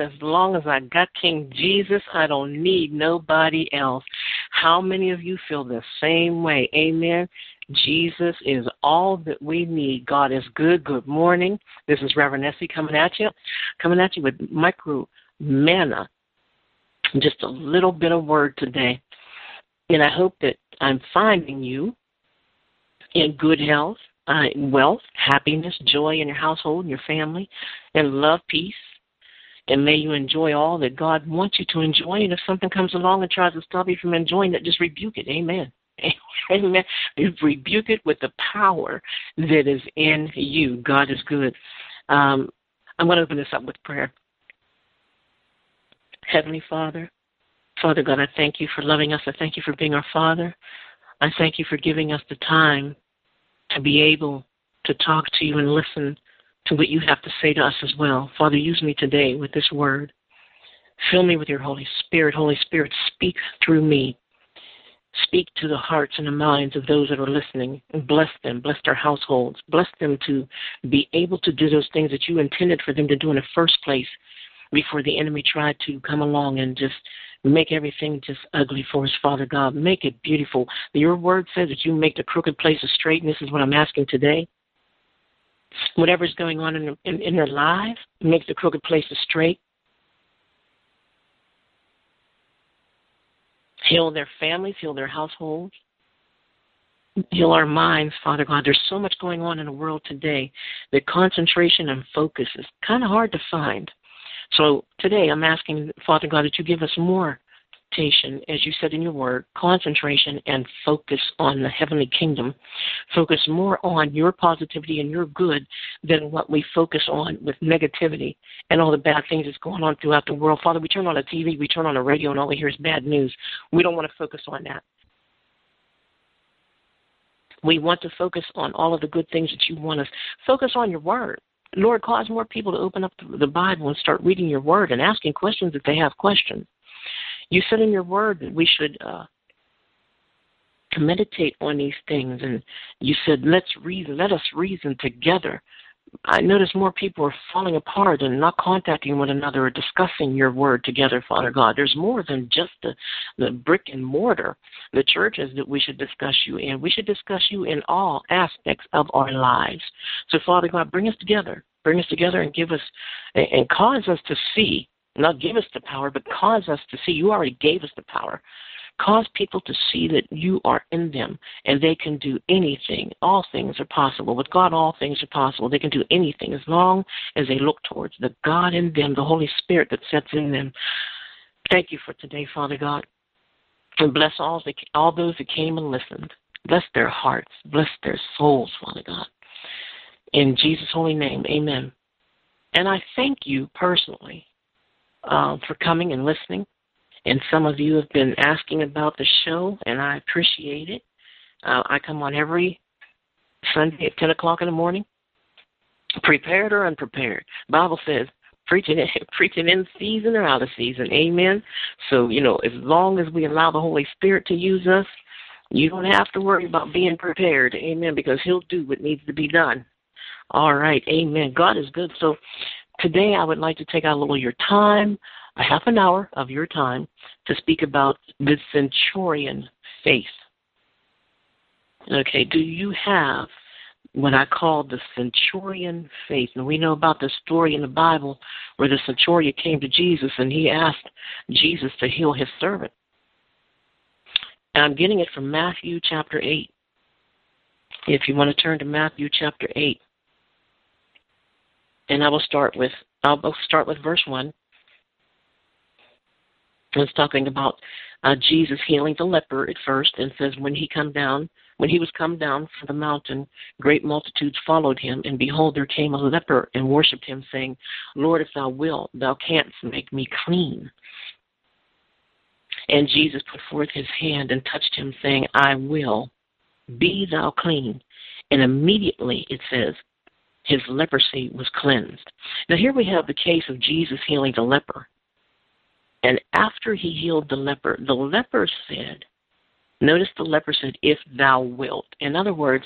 as long as I got King Jesus, I don't need nobody else. How many of you feel the same way? Amen. Jesus is all that we need. God is good. Good morning. This is Reverend Essie coming at you, coming at you with micro manna. Just a little bit of word today. And I hope that I'm finding you in good health, uh, wealth, happiness, joy in your household and your family, and love, peace. And may you enjoy all that God wants you to enjoy. And if something comes along and tries to stop you from enjoying it, just rebuke it. Amen. Amen. Rebuke it with the power that is in you. God is good. Um, I'm going to open this up with prayer. Heavenly Father, Father God, I thank you for loving us. I thank you for being our Father. I thank you for giving us the time to be able to talk to you and listen to what you have to say to us as well. Father, use me today with this word. Fill me with your Holy Spirit. Holy Spirit, speak through me. Speak to the hearts and the minds of those that are listening and bless them, bless their households, bless them to be able to do those things that you intended for them to do in the first place before the enemy tried to come along and just make everything just ugly for us, Father God. Make it beautiful. Your word says that you make the crooked places straight, and this is what I'm asking today. Whatever's going on in, in, in their lives, make the crooked places straight. Heal their families, heal their households, heal our minds, Father God. There's so much going on in the world today that concentration and focus is kind of hard to find. So today I'm asking, Father God, that you give us more as you said in your word, concentration and focus on the heavenly kingdom. Focus more on your positivity and your good than what we focus on with negativity and all the bad things that's going on throughout the world. Father, we turn on the TV, we turn on the radio, and all we hear is bad news. We don't want to focus on that. We want to focus on all of the good things that you want us. Focus on your word. Lord, cause more people to open up the Bible and start reading your word and asking questions if they have questions. You said in your word that we should uh, meditate on these things, and you said, "Let's reason. Let us reason together." I notice more people are falling apart and not contacting one another or discussing your word together, Father God. There's more than just the, the brick and mortar, the churches that we should discuss you in. We should discuss you in all aspects of our lives. So, Father God, bring us together. Bring us together and give us and cause us to see, not give us the power, but cause us to see. You already gave us the power. Cause people to see that you are in them and they can do anything. All things are possible. With God, all things are possible. They can do anything as long as they look towards the God in them, the Holy Spirit that sets in them. Thank you for today, Father God. And bless all, the, all those that came and listened. Bless their hearts. Bless their souls, Father God. In Jesus' holy name, amen. And I thank you personally uh, for coming and listening and some of you have been asking about the show, and I appreciate it. Uh, I come on every Sunday at 10 o'clock in the morning, prepared or unprepared. Bible says preaching preaching in season or out of season. Amen. So you know, as long as we allow the Holy Spirit to use us, you don't have to worry about being prepared. Amen. Because He'll do what needs to be done. All right. Amen. God is good. So today I would like to take out a little of your time a half an hour of your time to speak about the centurion faith. Okay, do you have what I call the centurion faith? And we know about the story in the Bible where the centurion came to Jesus and he asked Jesus to heal his servant. And I'm getting it from Matthew chapter 8. If you want to turn to Matthew chapter 8. And I will start with I'll start with verse 1 was talking about uh, Jesus healing the leper at first, and says when he come down, when he was come down from the mountain, great multitudes followed him, and behold, there came a leper and worshipped him, saying, Lord, if thou wilt, thou canst make me clean. And Jesus put forth his hand and touched him, saying, I will, be thou clean. And immediately, it says, his leprosy was cleansed. Now, here we have the case of Jesus healing the leper. And after he healed the leper, the leper said, Notice the leper said, If thou wilt. In other words,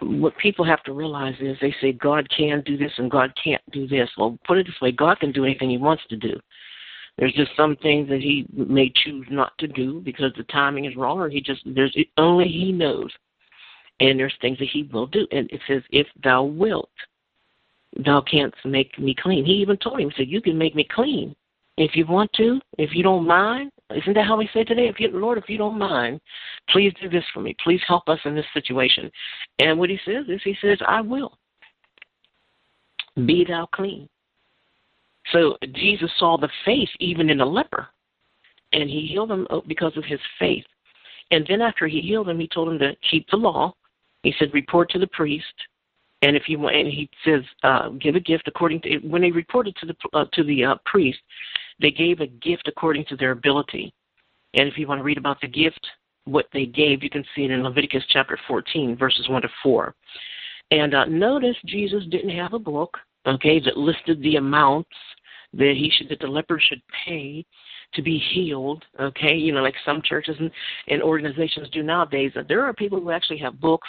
what people have to realize is they say God can do this and God can't do this. Well, put it this way God can do anything He wants to do. There's just some things that He may choose not to do because the timing is wrong, or He just, there's only He knows. And there's things that He will do. And it says, if thou wilt, thou canst make me clean. He even told him, He said, You can make me clean if you want to, if you don't mind. Isn't that how we say today? If you, Lord, if you don't mind, please do this for me. Please help us in this situation. And what he says is, he says, I will. Be thou clean. So Jesus saw the faith even in the leper, and he healed him because of his faith. And then after he healed him, he told him to keep the law. He said, report to the priest, and if you and he says, uh, give a gift according to when they reported to the uh, to the uh, priest, they gave a gift according to their ability. And if you want to read about the gift, what they gave, you can see it in Leviticus chapter 14, verses 1 to 4. And uh, notice Jesus didn't have a book, okay, that listed the amounts that he should that the leper should pay to be healed. Okay, you know, like some churches and, and organizations do nowadays. There are people who actually have books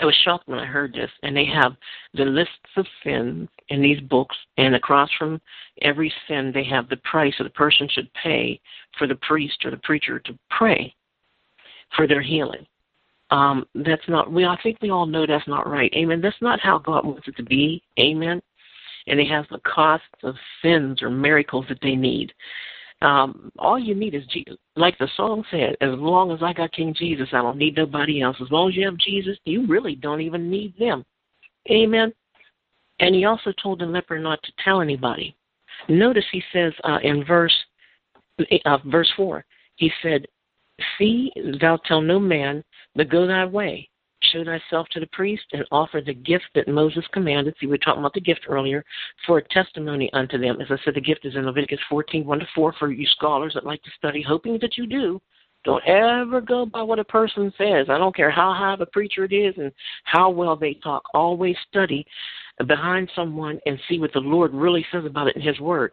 I was shocked when I heard this. And they have the lists of sins in these books, and across from every sin, they have the price that the person should pay for the priest or the preacher to pray for their healing. Um, that's not. We I think we all know that's not right. Amen. That's not how God wants it to be. Amen. And they have the costs of sins or miracles that they need. Um, all you need is Jesus. Like the song said, as long as I got King Jesus, I don't need nobody else. As long as you have Jesus, you really don't even need them. Amen. And he also told the leper not to tell anybody. Notice he says uh, in verse uh, verse four, he said, "See, thou tell no man, but go thy way." Show thyself to the priest and offer the gift that Moses commanded. See, we were talking about the gift earlier for a testimony unto them. As I said, the gift is in Leviticus 14, 1 to 4 for you scholars that like to study, hoping that you do. Don't ever go by what a person says. I don't care how high of a preacher it is and how well they talk. Always study behind someone and see what the Lord really says about it in His Word.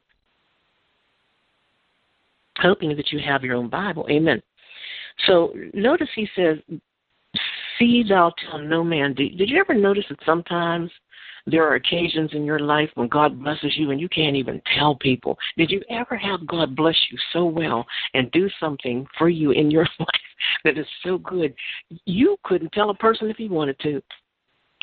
Hoping that you have your own Bible. Amen. So notice he says, See thou tell no man. Did, did you ever notice that sometimes there are occasions in your life when God blesses you and you can't even tell people? Did you ever have God bless you so well and do something for you in your life that is so good you couldn't tell a person if he wanted to?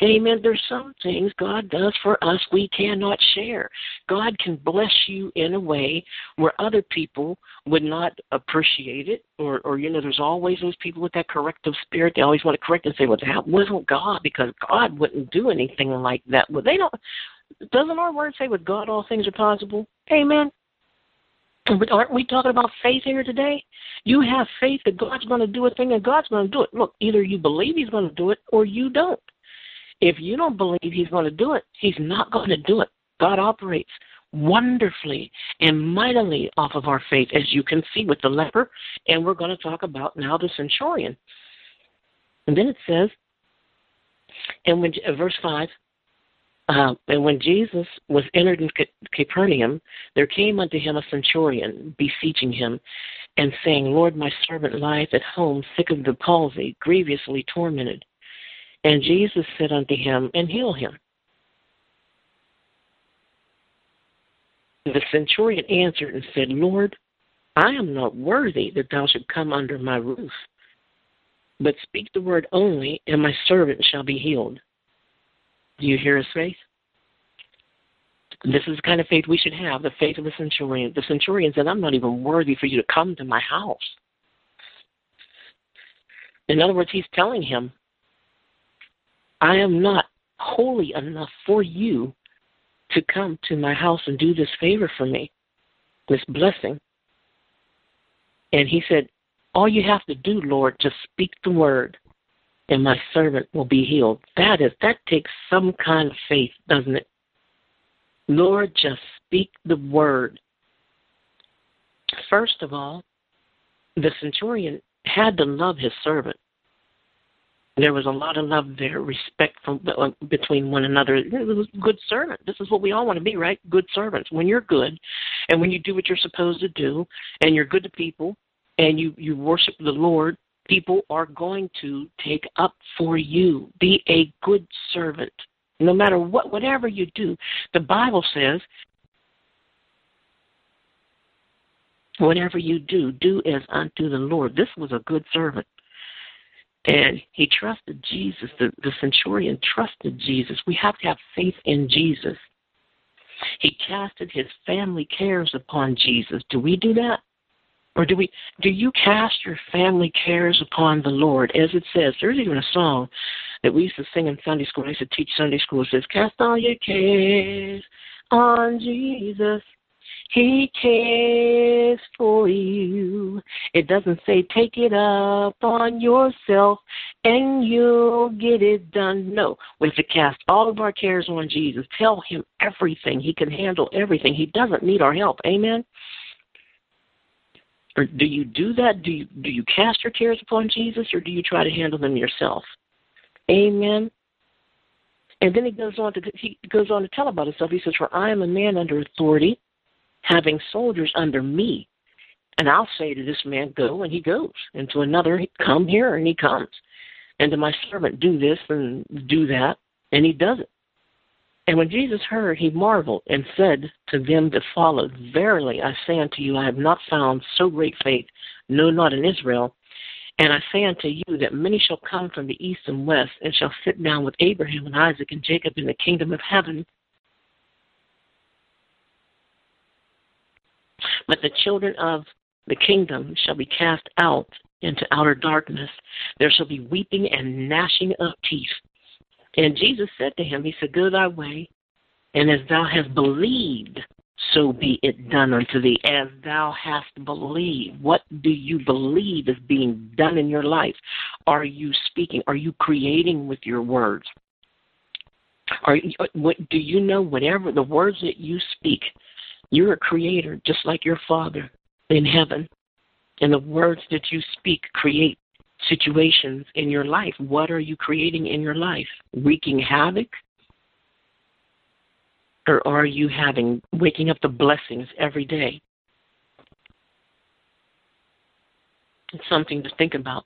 Amen. There's some things God does for us we cannot share. God can bless you in a way where other people would not appreciate it, or, or you know, there's always those people with that corrective spirit. They always want to correct and say, "Well, that wasn't God," because God wouldn't do anything like that. Well, they don't. Doesn't our word say, "With God, all things are possible"? Amen. But aren't we talking about faith here today? You have faith that God's going to do a thing and God's going to do it. Look, either you believe He's going to do it or you don't. If you don't believe he's going to do it, he's not going to do it. God operates wonderfully and mightily off of our faith, as you can see with the leper, and we're going to talk about now the centurion. And then it says, and when uh, verse five, uh, and when Jesus was entered in Capernaum, there came unto him a centurion, beseeching him, and saying, Lord, my servant lieth at home, sick of the palsy, grievously tormented. And Jesus said unto him, And heal him. The centurion answered and said, Lord, I am not worthy that thou should come under my roof, but speak the word only, and my servant shall be healed. Do you hear his faith? This is the kind of faith we should have, the faith of the centurion. The centurion said, I'm not even worthy for you to come to my house. In other words, he's telling him, I am not holy enough for you to come to my house and do this favor for me, this blessing. And he said, All you have to do, Lord, just speak the word, and my servant will be healed. That is that takes some kind of faith, doesn't it? Lord, just speak the word. First of all, the centurion had to love his servant. There was a lot of love there, respect from, uh, between one another. It was good servant. This is what we all want to be, right? Good servants. When you're good, and when you do what you're supposed to do, and you're good to people, and you you worship the Lord, People are going to take up for you. Be a good servant. No matter what, whatever you do, the Bible says, whatever you do, do as unto the Lord. This was a good servant. And he trusted Jesus. The, the centurion trusted Jesus. We have to have faith in Jesus. He casted his family cares upon Jesus. Do we do that? Or do we do you cast your family cares upon the Lord? As it says, there's even a song that we used to sing in Sunday school. I used to teach Sunday school. It says, Cast all your cares on Jesus. He cares for you. It doesn't say take it up on yourself and you'll get it done. No, we have to cast all of our cares on Jesus. Tell him everything. He can handle everything. He doesn't need our help. Amen. Or do you do that? Do you do you cast your cares upon Jesus or do you try to handle them yourself? Amen. And then he goes on to he goes on to tell about himself. He says, For I am a man under authority having soldiers under me. And I'll say to this man, Go, and he goes. And to another, Come here, and he comes. And to my servant, Do this and do that, and he does it. And when Jesus heard, he marveled and said to them that followed, Verily I say unto you, I have not found so great faith, no, not in Israel. And I say unto you that many shall come from the east and west, and shall sit down with Abraham and Isaac and Jacob in the kingdom of heaven. But the children of the kingdom shall be cast out into outer darkness. There shall be weeping and gnashing of teeth. And Jesus said to him, He said, Go thy way, and as thou hast believed, so be it done unto thee, as thou hast believed. What do you believe is being done in your life? Are you speaking? Are you creating with your words? Are you, do you know whatever the words that you speak you're a creator, just like your Father in heaven. And the words that you speak create situations in your life. What are you creating in your life? Wreaking havoc? Or are you having waking up the blessings every day? It's something to think about.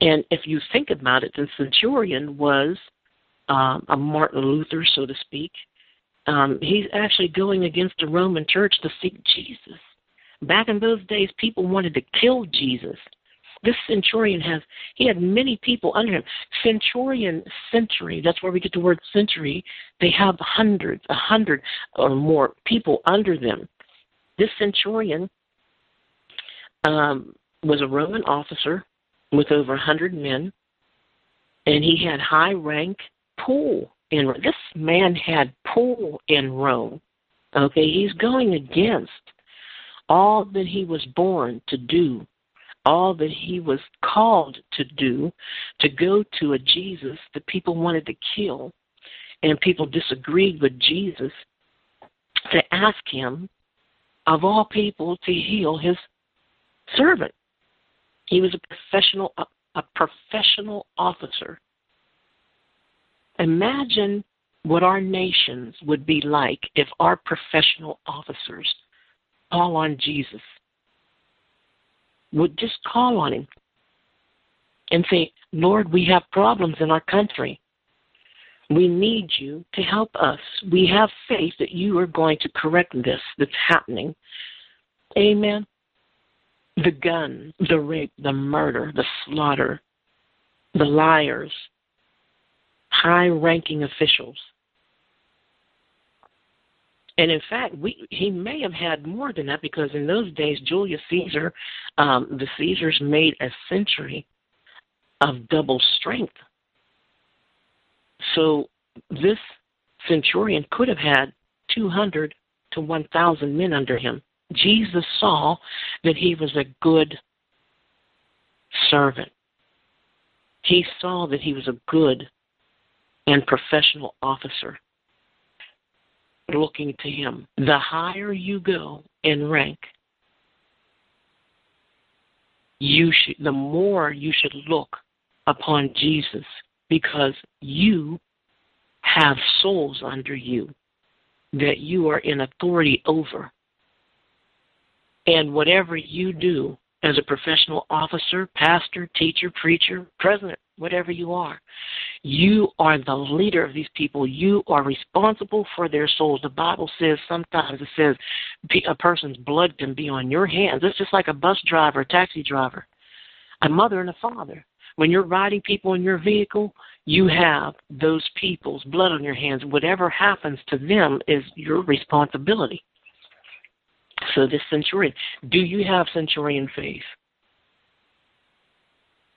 And if you think about it, the centurion was um, a Martin Luther, so to speak. Um, he's actually going against the Roman church to seek Jesus. Back in those days, people wanted to kill Jesus. This centurion has, he had many people under him. Centurion, century, that's where we get the word century. They have hundreds, a hundred or more people under them. This centurion um, was a Roman officer with over a hundred men, and he had high rank, pull in this man had pull in Rome. Okay, he's going against all that he was born to do, all that he was called to do, to go to a Jesus that people wanted to kill, and people disagreed with Jesus, to ask him, of all people, to heal his servant. He was a professional, a, a professional officer Imagine what our nations would be like if our professional officers call on Jesus, would just call on him and say, Lord, we have problems in our country. We need you to help us. We have faith that you are going to correct this that's happening. Amen. The gun, the rape, the murder, the slaughter, the liars, high ranking officials. And in fact, we, he may have had more than that because in those days, Julius Caesar, um, the Caesars made a century of double strength. So this centurion could have had 200 to 1,000 men under him. Jesus saw that he was a good servant. He saw that he was a good and professional officer looking to him. The higher you go in rank, you should, the more you should look upon Jesus because you have souls under you that you are in authority over. And whatever you do as a professional officer, pastor, teacher, preacher, president, whatever you are. You are the leader of these people. You are responsible for their souls. The Bible says sometimes it says a person's blood can be on your hands. It's just like a bus driver, a taxi driver, a mother and a father. When you're riding people in your vehicle, you have those people's blood on your hands. Whatever happens to them is your responsibility. So, this centurion, do you have centurion faith?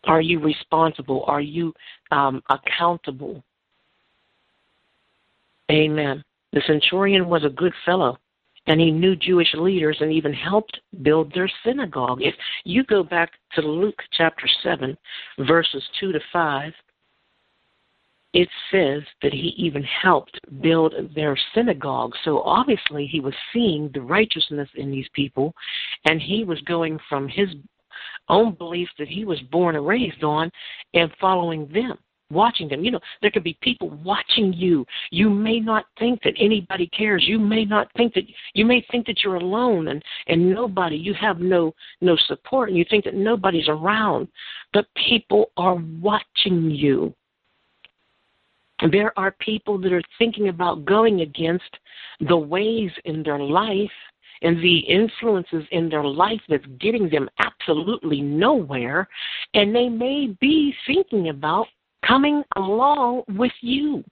Are you responsible? Are you um, accountable? Amen. The centurion was a good fellow, and he knew Jewish leaders and even helped build their synagogue. If you go back to Luke chapter 7, verses 2 to 5, it says that he even helped build their synagogue. So obviously he was seeing the righteousness in these people, and he was going from his own beliefs that he was born and raised on and following them watching them. You know, there could be people watching you. You may not think that anybody cares. You may not think that you may think that you're alone and and nobody. You have no no support, and you think that nobody's around. But people are watching you. There are people that are thinking about going against the ways in their life and the influences in their life that's getting them absolutely nowhere. And they may be thinking about coming along with you.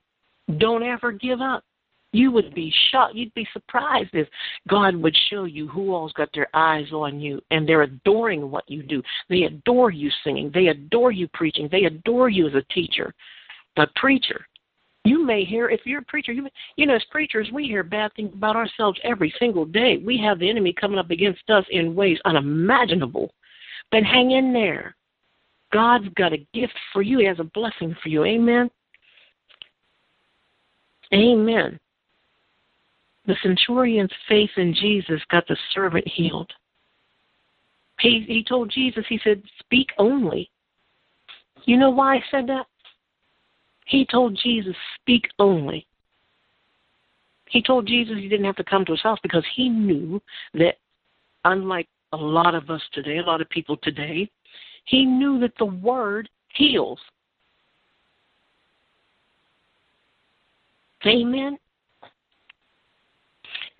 Don't ever give up. You would be shocked. You'd be surprised if God would show you who all's got their eyes on you and they're adoring what you do. They adore you singing. They adore you preaching. They adore you as a teacher. A preacher. You may hear, if you're a preacher, you, you know, as preachers, we hear bad things about ourselves every single day. We have the enemy coming up against us in ways unimaginable. But hang in there. God's got a gift for you. He has a blessing for you. Amen. Amen. The centurion's faith in Jesus got the servant healed. He, he told Jesus, he said, Speak only. You know why I said that? He told Jesus, Speak only. He told Jesus he didn't have to come to his house because he knew that, unlike a lot of us today, a lot of people today, he knew that the word heals. Amen.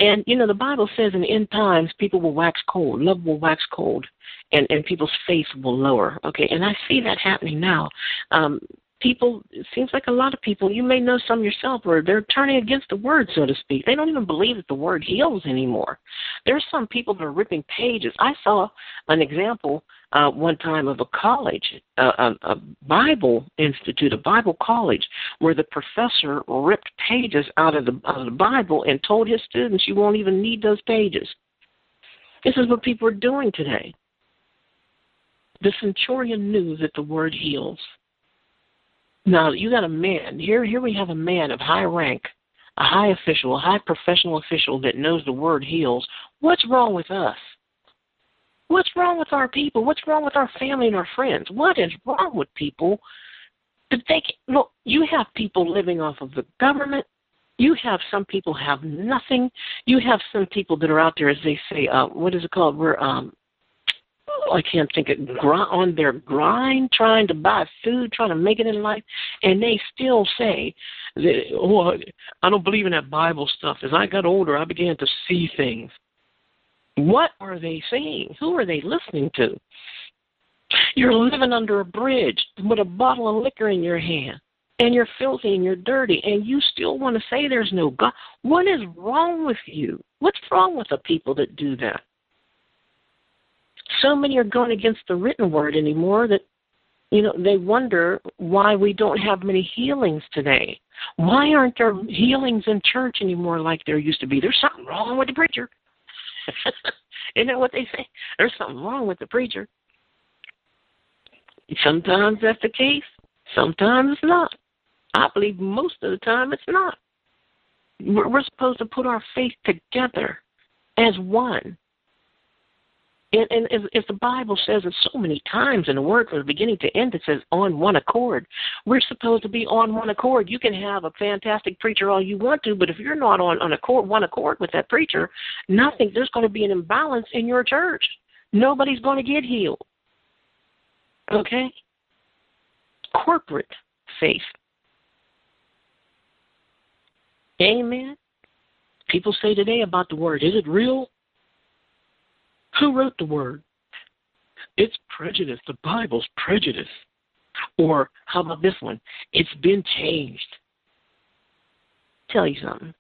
And you know, the Bible says in end times people will wax cold, love will wax cold, and and people's faith will lower. Okay, and I see that happening now. Um, people it seems like a lot of people you may know some yourself where they're turning against the word so to speak. They don't even believe that the word heals anymore. There's some people that are ripping pages. I saw an example uh one time of a college a, a bible institute a bible college where the professor ripped pages out of the out of the bible and told his students you won't even need those pages. This is what people are doing today. The centurion knew that the word heals now you got a man here. Here we have a man of high rank, a high official, a high professional official that knows the word heals. What's wrong with us? What's wrong with our people? What's wrong with our family and our friends? What is wrong with people? That they look. You have people living off of the government. You have some people have nothing. You have some people that are out there, as they say, uh, what is it called? We're um, Oh, I can't think of grind, on their grind, trying to buy food, trying to make it in life, and they still say that, "Oh, I don't believe in that Bible stuff." As I got older, I began to see things. What are they saying? Who are they listening to? You're living under a bridge with a bottle of liquor in your hand, and you're filthy and you're dirty, and you still want to say there's no God. What is wrong with you? What's wrong with the people that do that? So many are going against the written word anymore that you know they wonder why we don't have many healings today. Why aren't there healings in church anymore like there used to be? There's something wrong with the preacher. Isn't that what they say? There's something wrong with the preacher. Sometimes that's the case. Sometimes it's not. I believe most of the time it's not. We're supposed to put our faith together as one and, and as, as the Bible says it so many times in the Word from the beginning to end, it says on one accord. We're supposed to be on one accord. You can have a fantastic preacher all you want to, but if you're not on, on accord, one accord with that preacher, nothing. There's going to be an imbalance in your church. Nobody's going to get healed. Okay? Corporate faith. Amen. People say today about the word, is it real? Who wrote the word? It's prejudice. The Bible's prejudice. Or how about this one? It's been changed. Tell you something.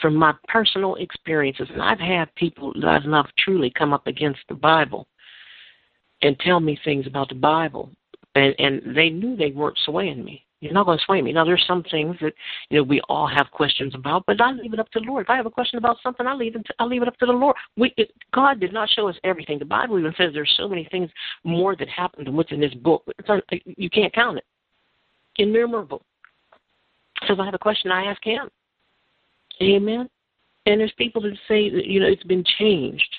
From my personal experiences, and I've had people that I've loved truly come up against the Bible and tell me things about the Bible, and and they knew they weren't swaying me. You're not going to sway me. Now, there's some things that you know we all have questions about, but I leave it up to the Lord. If I have a question about something, I leave it. To, I leave it up to the Lord. We, it, God did not show us everything. The Bible even says there's so many things more that happened than what's in this book. Un, you can't count it. Innumerable. So if I have a question, I ask Him. Amen. And there's people that say that you know it's been changed.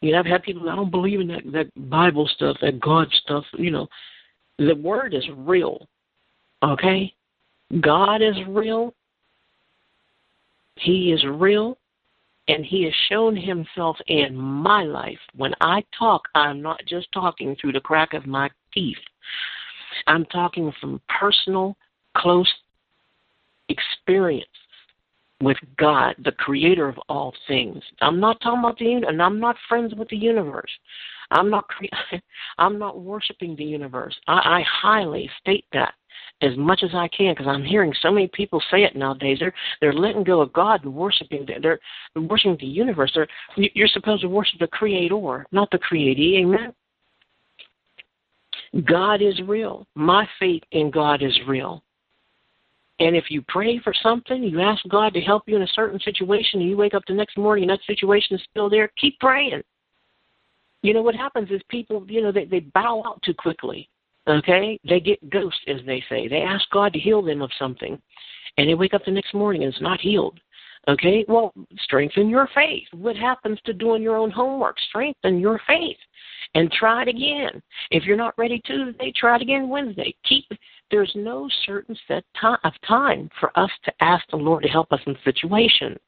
You know, I've had people I don't believe in that that Bible stuff, that God stuff. You know, the Word is real. Okay? God is real. He is real. And He has shown Himself in my life. When I talk, I'm not just talking through the crack of my teeth, I'm talking from personal, close experience with God, the creator of all things. I'm not talking about the universe, and I'm not friends with the universe. I'm not cre- I'm not worshiping the universe. I, I highly state that as much as I can because I'm hearing so many people say it nowadays. They're they're letting go of God and worshiping. They're worshiping the universe. They're, you're supposed to worship the Creator, not the createe. Amen. God is real. My faith in God is real. And if you pray for something, you ask God to help you in a certain situation, and you wake up the next morning and that situation is still there, keep praying. You know what happens is people, you know, they, they bow out too quickly. Okay? They get ghost, as they say. They ask God to heal them of something, and they wake up the next morning and it's not healed. Okay? Well, strengthen your faith. What happens to doing your own homework? Strengthen your faith and try it again. If you're not ready Tuesday, try it again Wednesday. Keep there's no certain set time of time for us to ask the Lord to help us in situations.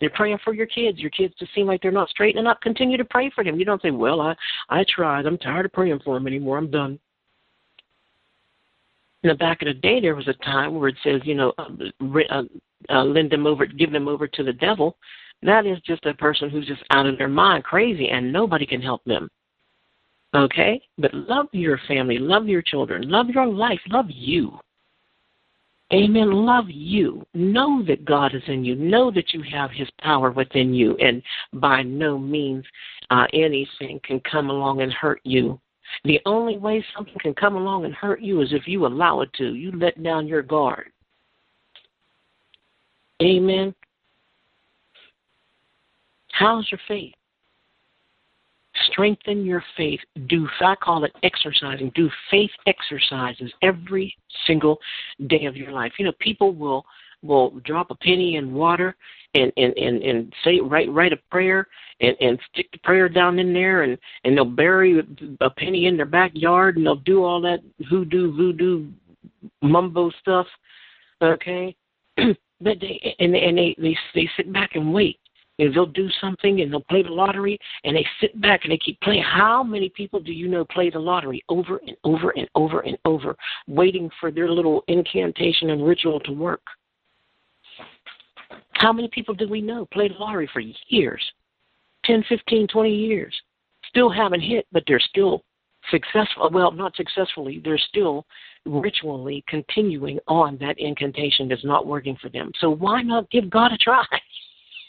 You're praying for your kids. Your kids just seem like they're not straightening up. Continue to pray for them. You don't say, "Well, I I tried. I'm tired of praying for them anymore. I'm done." In the back of the day there was a time where it says, you know, uh, uh, uh, lend them over, give them over to the devil. That is just a person who's just out of their mind, crazy, and nobody can help them. Okay? But love your family, love your children, love your life, love you. Amen. Love you. Know that God is in you. Know that you have His power within you, and by no means uh, anything can come along and hurt you. The only way something can come along and hurt you is if you allow it to. You let down your guard. Amen. How's your faith? Strengthen your faith. Do I call it exercising? Do faith exercises every single day of your life. You know, people will will drop a penny in water and and and, and say write write a prayer and and stick the prayer down in there and and they'll bury a penny in their backyard and they'll do all that hoodoo voodoo mumbo stuff okay but they and and they they they sit back and wait and they'll do something and they'll play the lottery and they sit back and they keep playing. How many people do you know play the lottery over and over and over and over, waiting for their little incantation and ritual to work? How many people do we know played lottery for years? 10, 15, 20 years. Still haven't hit, but they're still successful. Well, not successfully, they're still ritually continuing on that incantation that's not working for them. So why not give God a try?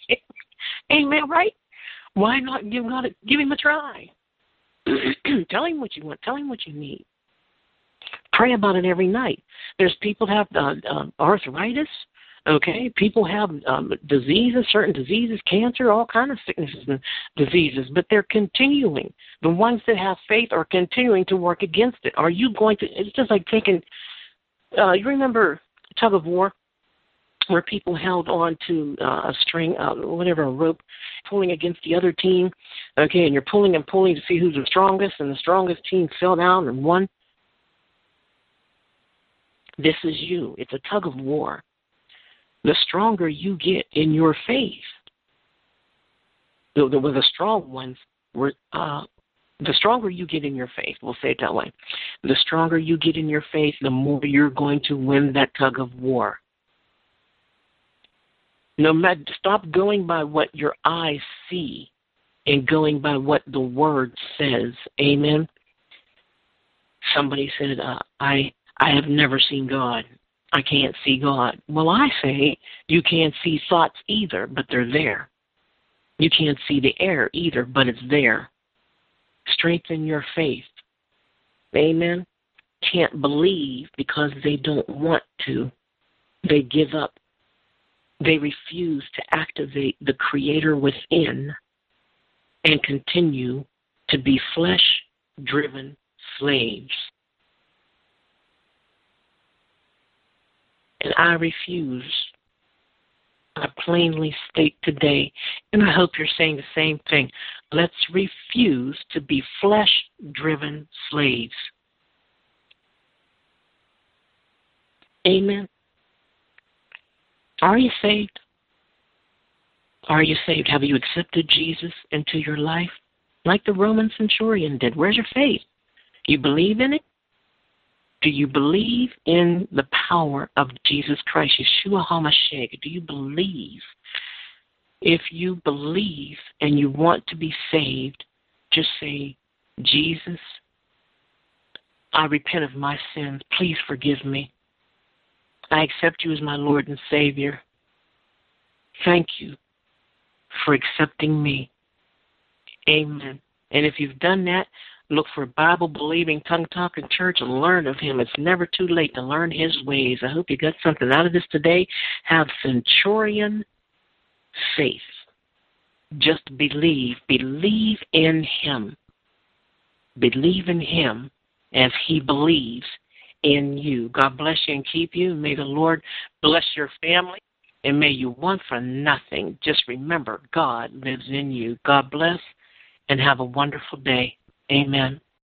Amen, right? Why not give God a, give him a try? tell him what you want. Tell him what you need. Pray about it every night. There's people have uh, uh, arthritis. Okay, people have um, diseases, certain diseases, cancer, all kind of sicknesses and diseases, but they're continuing. The ones that have faith are continuing to work against it. Are you going to? It's just like taking. Uh, you remember tug of war? where people held on to uh, a string, uh, whatever, a rope, pulling against the other team. Okay, and you're pulling and pulling to see who's the strongest, and the strongest team fell down and won. This is you. It's a tug of war. The stronger you get in your faith, the, the, the strong ones uh, the stronger you get in your faith, we'll say it that way. The stronger you get in your faith, the more you're going to win that tug of war. No matter, stop going by what your eyes see and going by what the word says. Amen. Somebody said, uh, "I I have never seen God. I can't see God." Well, I say you can't see thoughts either, but they're there. You can't see the air either, but it's there. Strengthen your faith. Amen. Can't believe because they don't want to. They give up. They refuse to activate the Creator within and continue to be flesh driven slaves. And I refuse. I plainly state today, and I hope you're saying the same thing. Let's refuse to be flesh driven slaves. Amen. Are you saved? Are you saved? Have you accepted Jesus into your life? Like the Roman centurion did. Where's your faith? You believe in it? Do you believe in the power of Jesus Christ, Yeshua HaMashiach? Do you believe? If you believe and you want to be saved, just say, Jesus, I repent of my sins. Please forgive me. I accept you as my Lord and Savior. Thank you for accepting me. Amen. And if you've done that, look for Bible believing, tongue talking church and learn of Him. It's never too late to learn His ways. I hope you got something out of this today. Have centurion faith. Just believe. Believe in Him. Believe in Him as He believes in you. God bless you and keep you. May the Lord bless your family. And may you want for nothing. Just remember, God lives in you. God bless and have a wonderful day. Amen.